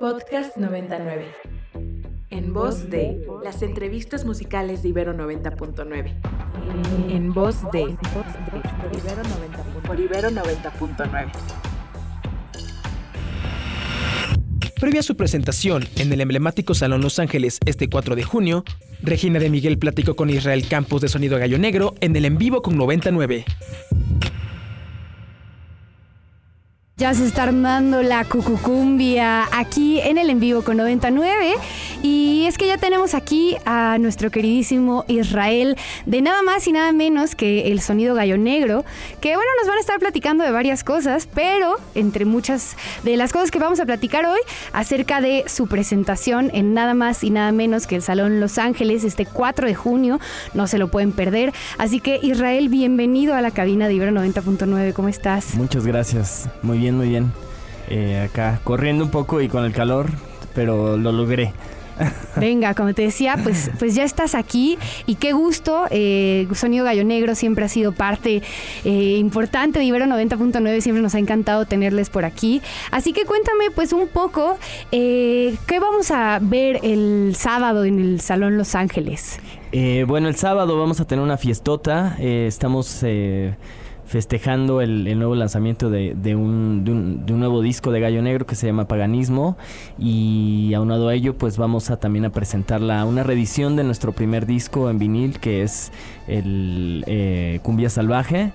Podcast 99. En voz de las entrevistas musicales de Ibero 90.9. En voz de por Ibero 90.9. Previa a su presentación en el emblemático Salón Los Ángeles este 4 de junio, Regina de Miguel platicó con Israel Campos de Sonido Gallo Negro en el en vivo con 99. Ya se está armando la cucucumbia aquí en el en vivo con 99 y es que ya tenemos aquí a nuestro queridísimo Israel de nada más y nada menos que el sonido gallo negro, que bueno, nos van a estar platicando de varias cosas, pero entre muchas de las cosas que vamos a platicar hoy acerca de su presentación en nada más y nada menos que el Salón Los Ángeles este 4 de junio, no se lo pueden perder. Así que Israel, bienvenido a la cabina de Ibero 90.9, ¿cómo estás? Muchas gracias, muy bien muy bien. Eh, acá corriendo un poco y con el calor, pero lo logré. Venga, como te decía, pues, pues ya estás aquí y qué gusto. Eh, Sonido Gallo Negro siempre ha sido parte eh, importante de Ibero 90.9, siempre nos ha encantado tenerles por aquí. Así que cuéntame pues un poco, ¿qué vamos a ver el sábado en el Salón Los Ángeles? bueno, el sábado vamos a tener una fiestota, estamos festejando el, nuevo lanzamiento de, un, de, un, de, un, nuevo disco de Gallo Negro que se llama Paganismo. Y aunado a ello pues vamos a también a presentar una reedición de nuestro primer disco en vinil que es el eh, Cumbia Salvaje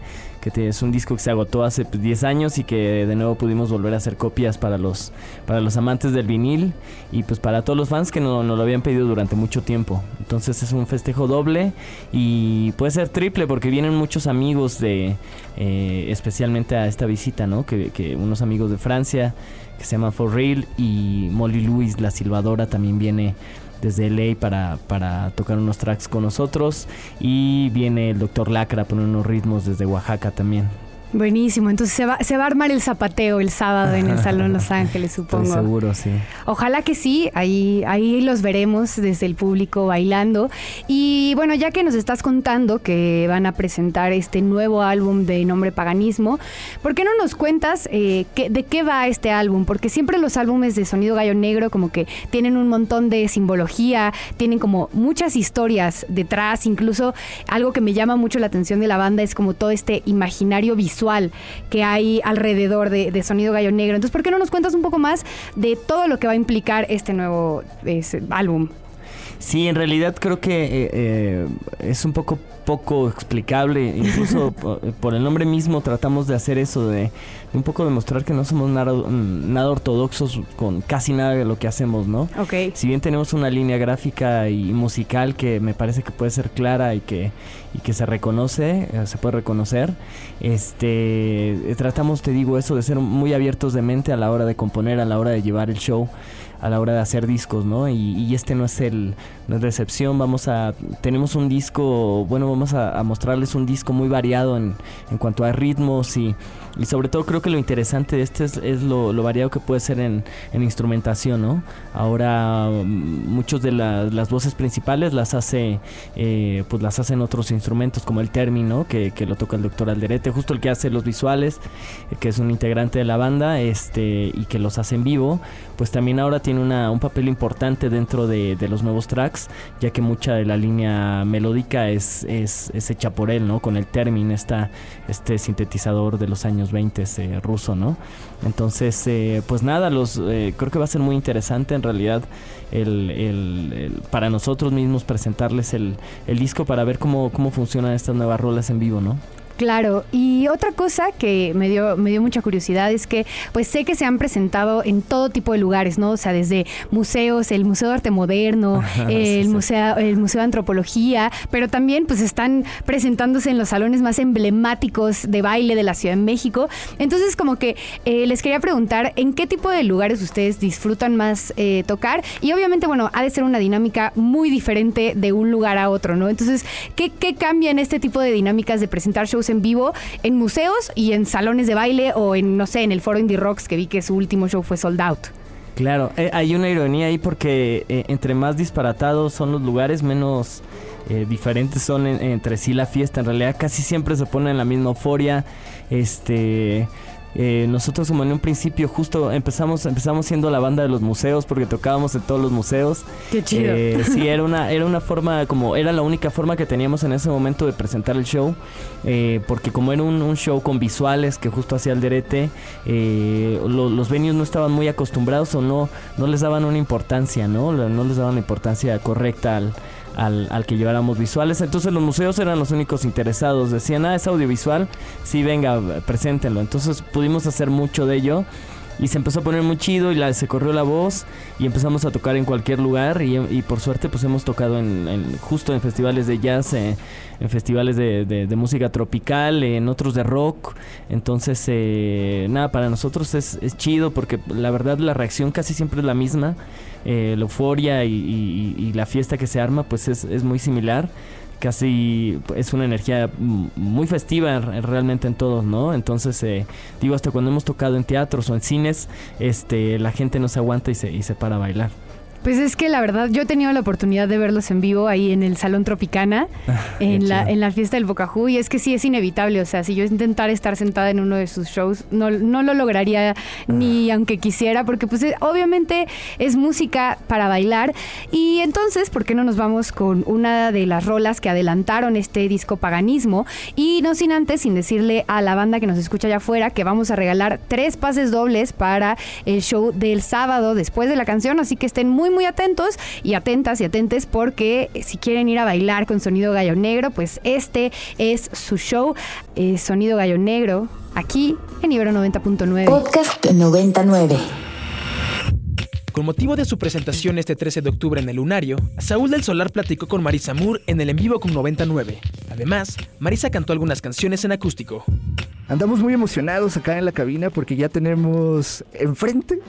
que es un disco que se agotó hace 10 pues, años y que de nuevo pudimos volver a hacer copias para los, para los amantes del vinil y pues para todos los fans que nos no lo habían pedido durante mucho tiempo. Entonces es un festejo doble y puede ser triple porque vienen muchos amigos de, eh, especialmente a esta visita, ¿no? Que, que unos amigos de Francia que se llaman For Real y Molly Louis, la silbadora, también viene desde LA para, para tocar unos tracks con nosotros. Y viene el doctor Lacra a poner unos ritmos desde Oaxaca también. Buenísimo, entonces se va, se va a armar el zapateo el sábado en el Salón Los Ángeles, supongo. seguro, sí. Ojalá que sí, ahí, ahí los veremos desde el público bailando. Y bueno, ya que nos estás contando que van a presentar este nuevo álbum de nombre Paganismo, ¿por qué no nos cuentas eh, de qué va este álbum? Porque siempre los álbumes de Sonido Gallo Negro como que tienen un montón de simbología, tienen como muchas historias detrás, incluso algo que me llama mucho la atención de la banda es como todo este imaginario visual que hay alrededor de, Sonido Gallo Negro. Entonces, ¿por qué no nos cuentas un poco más de todo lo que va a implicar este nuevo álbum? Sí, en realidad creo que eh, eh, es un poco poco explicable, incluso por el nombre mismo tratamos de hacer eso, de, un poco demostrar que no somos nada, nada, ortodoxos con casi nada de lo que hacemos, ¿no? Ok. Si bien tenemos una línea gráfica y musical que me parece que puede ser clara y que, y que se reconoce, eh, se puede reconocer, este, tratamos, te digo, eso de ser muy abiertos de mente a la hora de componer, a la hora de llevar el show a la hora de hacer discos, ¿no? Y, este no es el no es recepción, vamos a tenemos un disco, bueno, vamos a, mostrarles un disco muy variado en, en cuanto a ritmos y, y, sobre todo creo que lo interesante de este es, lo, variado que puede ser en, instrumentación, ¿no? Ahora mm, muchos de las voces principales las hace eh, pues las hacen otros instrumentos como el término que, que, lo toca el doctor Alderete, justo el que hace los visuales, que es un integrante de la banda, este y que los hace en vivo, pues también ahora tiene un papel importante dentro de, los nuevos tracks, ya que mucha de la línea melódica es, es, hecha por él, ¿no? Con el término, este sintetizador de los años 20 eh, ruso, ¿no? Entonces, eh, pues nada, los, eh, creo que va a ser muy interesante en realidad el, para nosotros mismos presentarles el, el disco para ver cómo, cómo funcionan estas nuevas rolas en vivo, ¿no? Claro, y otra cosa que me dio, me dio mucha curiosidad es que pues sé que se han presentado en todo tipo de lugares, ¿no? O sea, desde museos, el Museo de Arte Moderno, el, Museo, el Museo de Antropología, pero también pues están presentándose en los salones más emblemáticos de baile de la Ciudad de México. Entonces como que eh, les quería preguntar en qué tipo de lugares ustedes disfrutan más eh, tocar y obviamente bueno, ha de ser una dinámica muy diferente de un lugar a otro, ¿no? Entonces, ¿qué, qué cambia en este tipo de dinámicas de presentar shows en vivo en museos y en salones de baile o en, no sé, en el foro Indie Rocks que vi que su último show fue sold out. Claro, eh, hay una ironía ahí porque eh, entre más disparatados son los lugares, menos eh, diferentes son entre sí la fiesta. En realidad casi siempre se pone en la misma euforia. Este Eh, nosotros como en un principio justo empezamos empezamos siendo la banda de los museos porque tocábamos en todos los museos. Qué chido. Eh, sí, era una, era una forma como, era la única forma que teníamos en ese momento de presentar el show, eh, porque como era un, un, show con visuales que justo hacía el derete, lo, los venues no estaban muy acostumbrados o no, no les daban una importancia, ¿no? No les daban la importancia correcta al al, al, que lleváramos visuales. Entonces los museos eran los únicos interesados. Decían, ah, es audiovisual, sí, venga, preséntenlo. Entonces pudimos hacer mucho de ello. Y se empezó a poner muy chido y la, se corrió la voz y empezamos a tocar en cualquier lugar y, y por suerte pues hemos tocado en, en justo en festivales de jazz, eh, en festivales de, de, de, música tropical, en otros de rock. Entonces, eh, nada, para nosotros es, es, chido porque la verdad la reacción casi siempre es la misma. Eh, la euforia y, la fiesta que se arma pues es, es muy similar casi es una energía muy festiva realmente en todos, ¿no? Entonces, eh, digo, hasta cuando hemos tocado en teatros o en cines, este, la gente no se aguanta y se, y se para a bailar. Pues es que la verdad, yo he tenido la oportunidad de verlos en vivo ahí en el Salón Tropicana, en, la, en la fiesta del Bocaju, y es que sí es inevitable. O sea, si yo intentara estar sentada en uno de sus shows, no, no lo lograría ni aunque quisiera, porque pues obviamente es música para bailar. Y entonces, ¿por qué no nos vamos con una de las rolas que adelantaron este disco Paganismo? Y no sin antes, sin decirle a la banda que nos escucha allá afuera, que vamos a regalar tres pases dobles para el show del sábado después de la canción, así que estén muy muy atentos y atentas y atentes porque si quieren ir a bailar con Sonido Gallo Negro, pues este es su show, eh, Sonido Gallo Negro, aquí en Ibero 90.9. Podcast 99. Con motivo de su presentación este 13 de octubre en el Lunario, Saúl del Solar platicó con Marisa Moore en el en vivo con 99. Además, Marisa cantó algunas canciones en acústico. Andamos muy emocionados acá en la cabina porque ya tenemos enfrente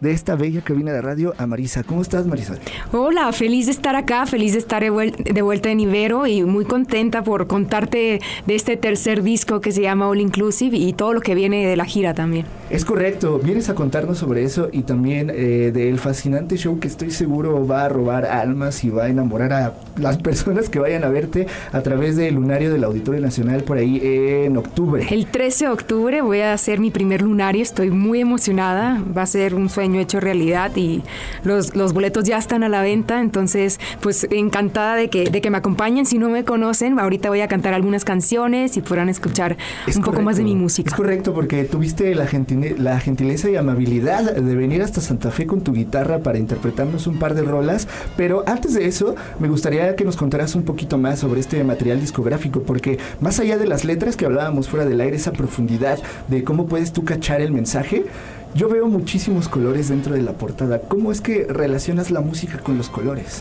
de esta bella cabina de radio a Marisa. ¿Cómo estás, Marisa? Hola, feliz de estar acá, feliz de estar de vuelta en Ibero y muy contenta por contarte de este tercer disco que se llama All Inclusive y todo lo que viene de la gira también. Es correcto, vienes a contarnos sobre eso y también eh, del fascinante show que estoy seguro va a robar almas y va a enamorar a las personas que vayan a verte a través del lunario del Auditorio Nacional por ahí en octubre. El 13 de octubre voy a hacer mi primer lunario, estoy muy emocionada, va a ser un sueño hecho realidad y los, los boletos ya están a la venta, entonces pues encantada de que, de que me acompañen, si no me conocen, ahorita voy a cantar algunas canciones y podrán escuchar es un correcto, poco más de mi música. Es correcto, porque tuviste la, gentile, la gentileza y amabilidad de venir hasta Santa Fe con tu guitarra para interpretarnos un par de rolas, pero antes de eso me gustaría que nos contaras un poquito más sobre este material discográfico, porque más allá de las letras que hablábamos fuera del aire, esa profundidad de cómo puedes tú cachar el mensaje, yo veo muchísimos colores dentro de la portada. ¿Cómo es que relacionas la música con los colores?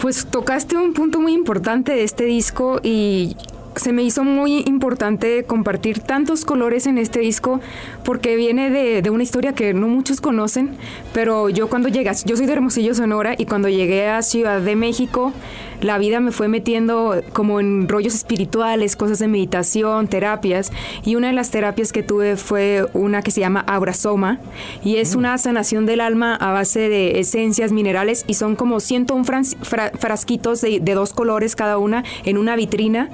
Pues tocaste un punto muy importante de este disco y se me hizo muy importante compartir tantos colores en este disco porque viene de, de, una historia que no muchos conocen, pero yo cuando llegué, yo soy de Hermosillo, Sonora, y cuando llegué a Ciudad de México, la vida me fue metiendo como en rollos espirituales, cosas de meditación, terapias, y una de las terapias que tuve fue una que se llama Abrasoma, y es una sanación del alma a base de esencias minerales, y son como 101 fra frasquitos de, de dos colores cada una en una vitrina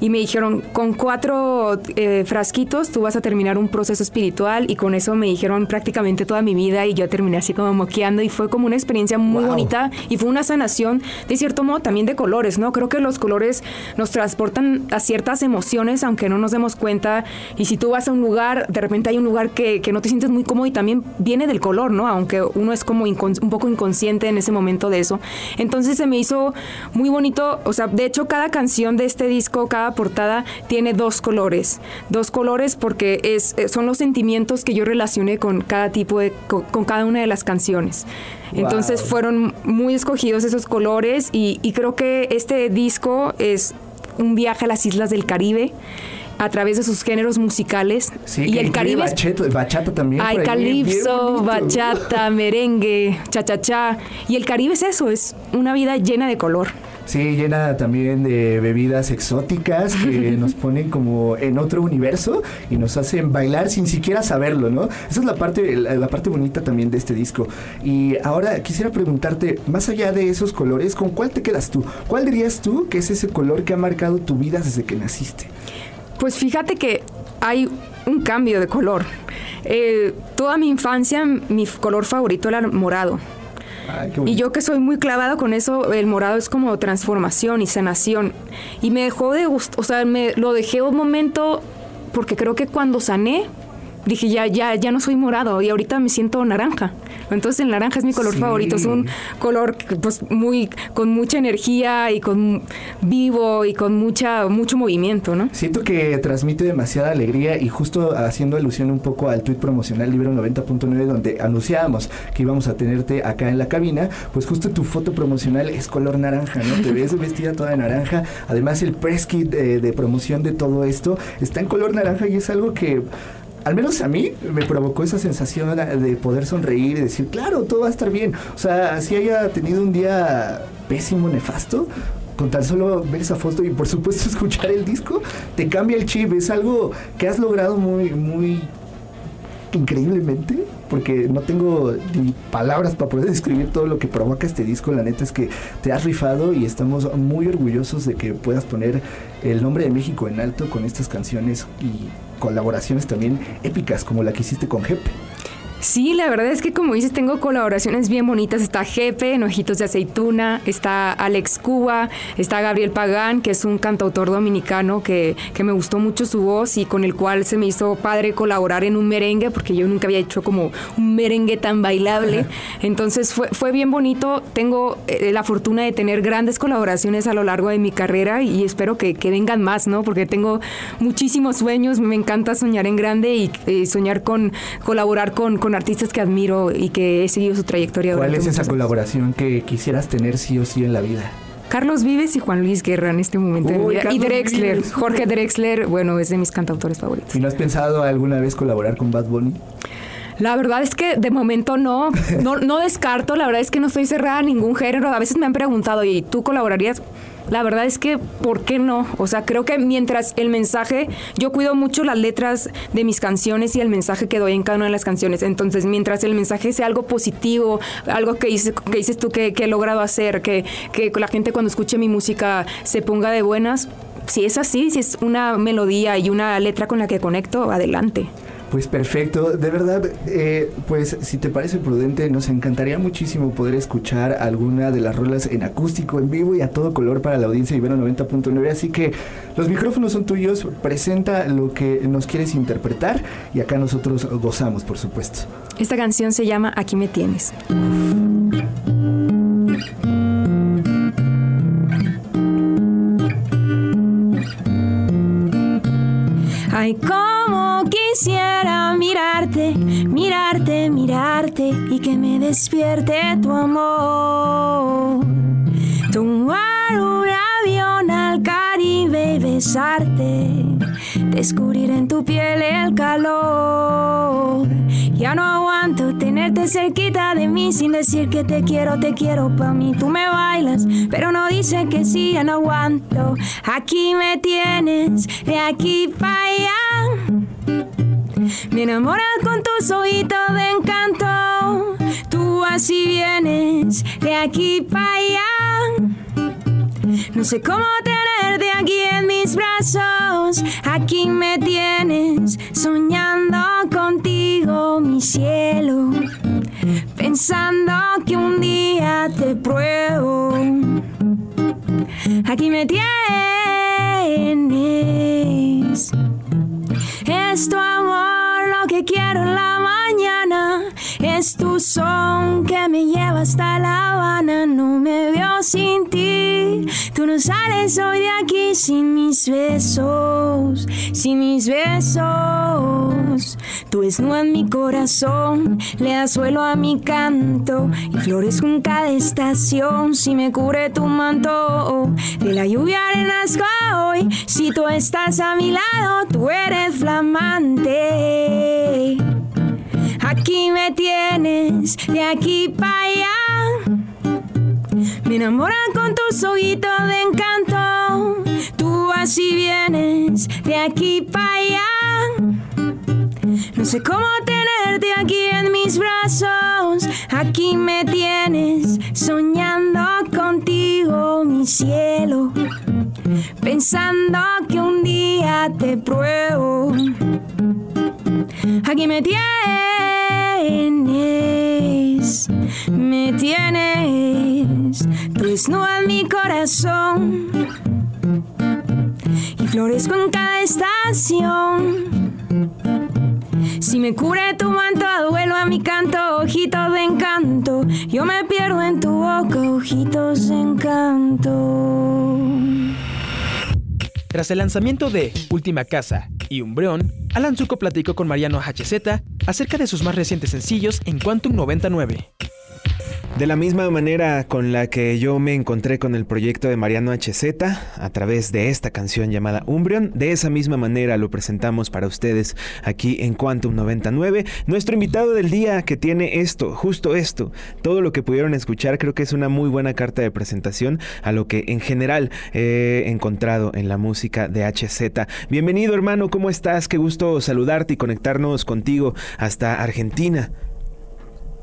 y me dijeron, con cuatro eh, frasquitos tú vas a terminar un proceso espiritual y con eso me dijeron prácticamente toda mi vida y yo terminé así como moqueando y fue como una experiencia muy wow. bonita y fue una sanación de cierto modo también de colores, ¿no? Creo que los colores nos transportan a ciertas emociones aunque no nos demos cuenta y si tú vas a un lugar, de repente hay un lugar que, que no te sientes muy cómodo y también viene del color, ¿no? Aunque uno es como un poco inconsciente en ese momento de eso. Entonces se me hizo muy bonito, o sea, de hecho cada canción de este disco, cada portada tiene dos colores. Dos colores porque es, son los sentimientos que yo relacioné con cada tipo de, con, con cada una de las canciones. Wow. Entonces fueron muy escogidos esos colores y, y creo que este disco es un viaje a las islas del Caribe a través de sus géneros musicales. Sí, y el Caribe. Bachata, bachata también. Hay calipso, bachata, merengue, cha-cha-cha. Y el Caribe es eso, es una vida llena de color. Sí, llena también de bebidas exóticas que nos ponen como en otro universo y nos hacen bailar sin siquiera saberlo, ¿no? Esa es la parte, la, la, parte bonita también de este disco. Y ahora quisiera preguntarte, más allá de esos colores, ¿con cuál te quedas tú? ¿Cuál dirías tú que es ese color que ha marcado tu vida desde que naciste? Pues fíjate que hay un cambio de color. eh, toda mi infancia mi color favorito era el morado. Y yo que soy muy clavada con eso, el morado es como transformación y sanación. Y me dejó de gustar, o sea, me lo dejé un momento porque creo que cuando sané, dije, ya, ya, ya no soy morado y ahorita me siento naranja. Entonces el naranja es mi color favorito, es un color pues muy con mucha energía y con vivo y con mucha mucho movimiento, ¿no? Siento que transmite demasiada alegría y justo haciendo alusión un poco al tweet promocional Libro 90.9 donde anunciábamos que íbamos a tenerte acá en la cabina, pues justo tu foto promocional es color naranja, ¿no? Te ves vestida toda de naranja, además el press kit de promoción de todo esto está en color naranja y es algo que al menos a mí me provocó esa sensación de poder sonreír y decir, claro, todo va a estar bien. O sea, si haya tenido un día pésimo, nefasto, con tan solo ver esa foto y por supuesto escuchar el disco, te cambia el chip. Es algo que has logrado muy, muy increíblemente, porque no tengo ni palabras para poder describir todo lo que provoca este disco. La neta es que te has rifado y estamos muy orgullosos de que puedas poner el nombre de México en alto con estas canciones y colaboraciones también épicas como la que hiciste con Jepe. Sí, la verdad es que como dices, tengo colaboraciones bien bonitas. Está Jepe, en Ojitos de Aceituna, está Alex Cuba, está Gabriel Pagán, que es un cantautor dominicano que, que, me gustó mucho su voz y con el cual se me hizo padre colaborar en un merengue, porque yo nunca había hecho como un merengue tan bailable. Entonces fue, fue bien bonito. Tengo eh, la fortuna de tener grandes colaboraciones a lo largo de mi carrera y, espero que, que, vengan más, ¿no? Porque tengo muchísimos sueños, me encanta soñar en grande y, eh, soñar con colaborar con artistas que admiro y que he seguido su trayectoria. ¿Cuál es esa colaboración que quisieras tener sí o sí en la vida? Carlos Vives y Juan Luis Guerra en este momento vida. Y Drexler, Jorge Drexler, bueno, es de mis cantautores favoritos. ¿Y no has pensado alguna vez colaborar con Bad Bunny? La verdad es que de momento no, no, no descarto, la verdad es que no estoy cerrada a ningún género. A veces me han preguntado, ¿y tú colaborarías? La verdad es que, ¿por qué no? O sea, creo que mientras el mensaje, yo cuido mucho las letras de mis canciones y el mensaje que doy en cada una de las canciones. Entonces, mientras el mensaje sea algo positivo, algo que, dices, que dices tú que, he logrado hacer, que, que la gente cuando escuche mi música se ponga de buenas, si es así, si es una melodía y una letra con la que conecto, adelante. Pues perfecto, de verdad, eh, pues si te parece prudente, nos encantaría muchísimo poder escuchar alguna de las rolas en acústico, en vivo y a todo color para la audiencia Ibero 90.9, así que los micrófonos son tuyos, presenta lo que nos quieres interpretar y acá nosotros gozamos, por supuesto. Esta canción se llama Aquí me tienes. Ay, cómo que me despierte tu amor. Tomar un avión al Caribe y besarte, descubrir en tu piel el calor. Ya no aguanto tenerte cerquita de mí sin decir que te quiero, te quiero pa' mí. Tú me bailas, pero no dices que sí, ya no aguanto. Aquí me tienes, de aquí para allá. Me enamoras con tus ojitos de encanto. Tú así vienes, de aquí para allá. No sé cómo tenerte aquí en mis brazos. Aquí me tienes soñando contigo, mi cielo. Pensando que un día te pruebo. Aquí me tienes. Es tu amor lo que quiero en la mañana. Es tu lleva hasta La Habana. No me veo sin ti. Tú no sales hoy de aquí sin mis besos. Sin mis besos. Tú desnudas mi corazón. Le das suelo a mi canto. Y flores con cada estación. Si me cubre tu manto. De la lluvia renazco hoy. Si tú estás a mi lado, tú eres flamante. Aquí me tienes, de aquí para allá. Me enamoran con tus ojitos de encanto. Tú así vienes, de aquí para allá. No sé cómo tenerte aquí en mis brazos. Aquí me tienes, soñando contigo, mi cielo. Pensando que un día te pruebo. Aquí me tienes, me tienes, desnuda en mi corazón y florezco en cada estación. Si me cubre tu manto, vuelvo a mi canto, ojitos de encanto. Yo me pierdo en tu boca, ojitos de encanto. Tras el lanzamiento de Última Casa y Umbreón, Alan Zuko platicó con Mariano HZ acerca de sus más recientes sencillos en Quantum 99. De la misma manera con la que yo me encontré con el proyecto de Mariano HZ a través de esta canción llamada Umbreon, de esa misma manera lo presentamos para ustedes aquí en Quantum 99. Nuestro invitado del día que tiene esto, justo esto, todo lo que pudieron escuchar creo que es una muy buena carta de presentación a lo que en general he encontrado en la música de HZ. Bienvenido hermano, ¿cómo estás? Qué gusto saludarte y conectarnos contigo hasta Argentina.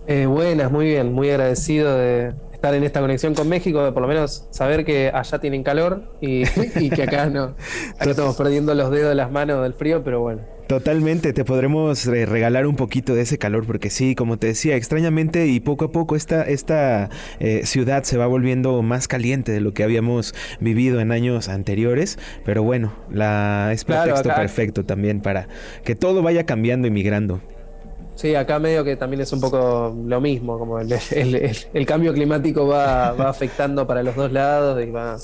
Eh, buenas, muy bien, muy agradecido de estar en esta conexión con México, de por lo menos saber que allá tienen calor y, que acá no, acá estamos perdiendo los dedos de las manos del frío, pero bueno. Totalmente, te podremos eh, regalar un poquito de ese calor porque sí, como te decía, extrañamente y poco a poco esta, esta eh, ciudad se va volviendo más caliente de lo que habíamos vivido en años anteriores, pero bueno, la, es pretexto perfecto también para que todo vaya cambiando y migrando. Sí, acá medio que también es un poco lo mismo, como el, cambio climático va, va, afectando para los dos lados y va,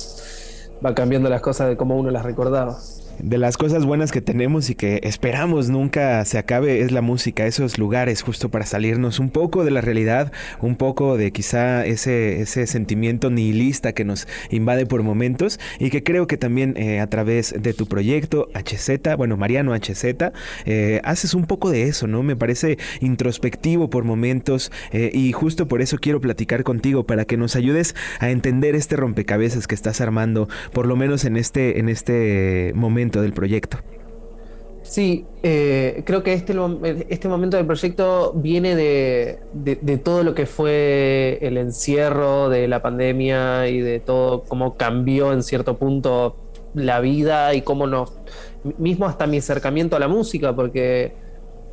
va cambiando las cosas de cómo uno las recordaba de las cosas buenas que tenemos y que esperamos nunca se acabe es la música, esos lugares justo para salirnos un poco de la realidad, un poco de quizá ese, ese sentimiento nihilista que nos invade por momentos y que creo que también eh, a través de tu proyecto HZ, bueno, Mariano HZ, eh, haces un poco de eso, ¿no? Me parece introspectivo por momentos eh, y justo por eso quiero platicar contigo para que nos ayudes a entender este rompecabezas que estás armando, por lo menos en este, en este momento del proyecto? Sí, eh, creo que este, este momento del proyecto viene de, todo lo que fue el encierro de la pandemia y de todo cómo cambió en cierto punto la vida y cómo nos, mismo hasta mi acercamiento a la música, porque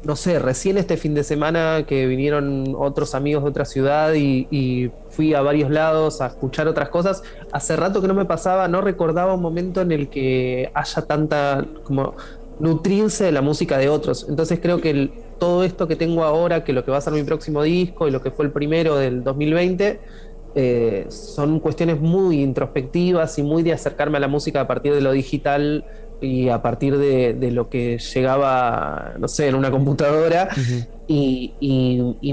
no sé, recién este fin de semana que vinieron otros amigos de otra ciudad y, fui a varios lados a escuchar otras cosas, hace rato que no me pasaba, no recordaba un momento en el que haya tanta como nutrirse de la música de otros. Entonces creo que todo esto que tengo ahora, que lo que va a ser mi próximo disco y lo que fue el primero del 2020, eh, son cuestiones muy introspectivas y muy de acercarme a la música a partir de lo digital y a partir de, lo que llegaba, no sé, en una computadora y,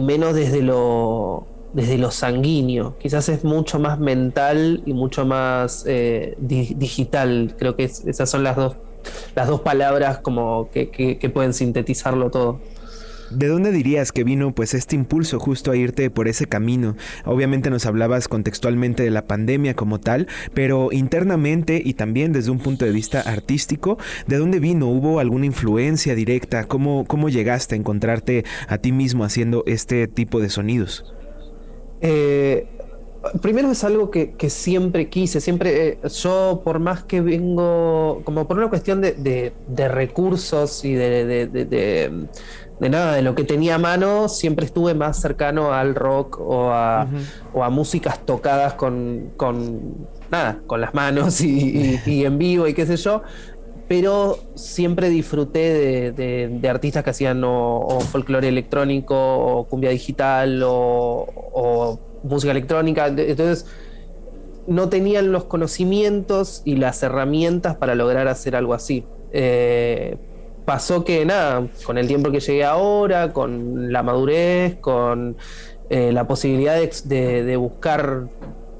menos desde lo, desde lo sanguíneo. Quizás es mucho más mental y mucho más eh, digital. Creo que esas son las dos, las dos palabras como que pueden sintetizarlo todo. ¿De dónde dirías que vino pues este impulso justo a irte por ese camino? Obviamente nos hablabas contextualmente de la pandemia como tal, pero internamente y también desde un punto de vista artístico, ¿de dónde vino? ¿Hubo alguna influencia directa? ¿Cómo, cómo llegaste a encontrarte a ti mismo haciendo este tipo de sonidos? Eh, primero es algo que, siempre quise, siempre eh, yo por más que vengo, como por una cuestión de, recursos y de, de nada, de lo que tenía a mano, siempre estuve más cercano al rock o a, músicas tocadas con, nada, con las manos y, en vivo y qué sé yo. Pero siempre disfruté de, artistas que hacían o, folclore electrónico, o cumbia digital, o, música electrónica. Entonces, no tenían los conocimientos y las herramientas para lograr hacer algo así. Eh, pasó que nada, con el tiempo que llegué ahora, con la madurez, con eh, la posibilidad de, buscar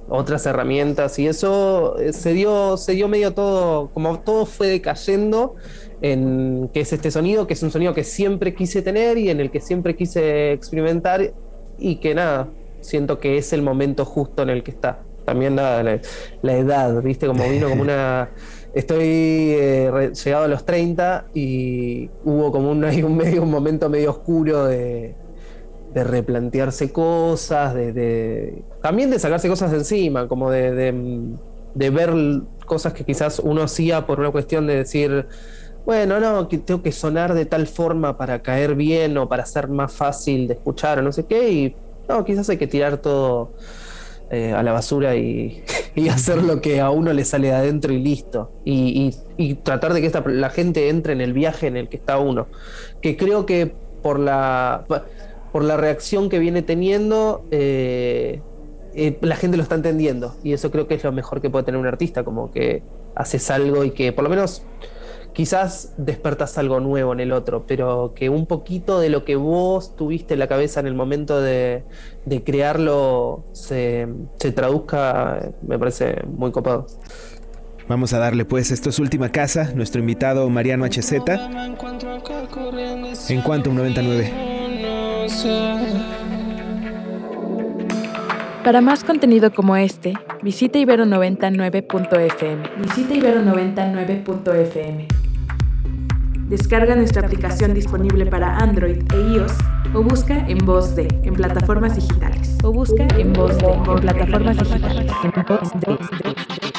otras herramientas y eso eh, se dio, se dio medio todo, como todo fue decayendo en qué es este sonido, que es un sonido que siempre quise tener y en el que siempre quise experimentar y que nada, siento que es el momento justo en el que está. También nada, la, la edad, viste, como vino como una estoy eh, llegado a los 30 y hubo como un, un, medio, un momento medio oscuro de, replantearse cosas, de, también de sacarse cosas de encima, como de, ver cosas que quizás uno hacía por una cuestión de decir, bueno, no, que tengo que sonar de tal forma para caer bien o para ser más fácil de escuchar o no sé qué, y no, quizás hay que tirar todo eh, a la basura y, hacer lo que a uno le sale de adentro y listo. Y, tratar de que la gente entre en el viaje en el que está uno. Que creo que por la, por la reacción que viene teniendo, eh, eh, la gente lo está entendiendo. Y eso creo que es lo mejor que puede tener un artista, como que haces algo y que por lo menos quizás despertas algo nuevo en el otro, pero que un poquito de lo que vos tuviste en la cabeza en el momento de, crearlo se, traduzca, me parece muy copado. Vamos a darle pues, esto es Última Casa, nuestro invitado Mariano HZ, en Quantum 99. Para más contenido como este, visita ibero99.fm. Visita ibero99.fm. Descarga nuestra aplicación disponible para Android e iOS o busca en voz de en plataformas digitales. O busca en voz de en plataformas digitales. En voz de.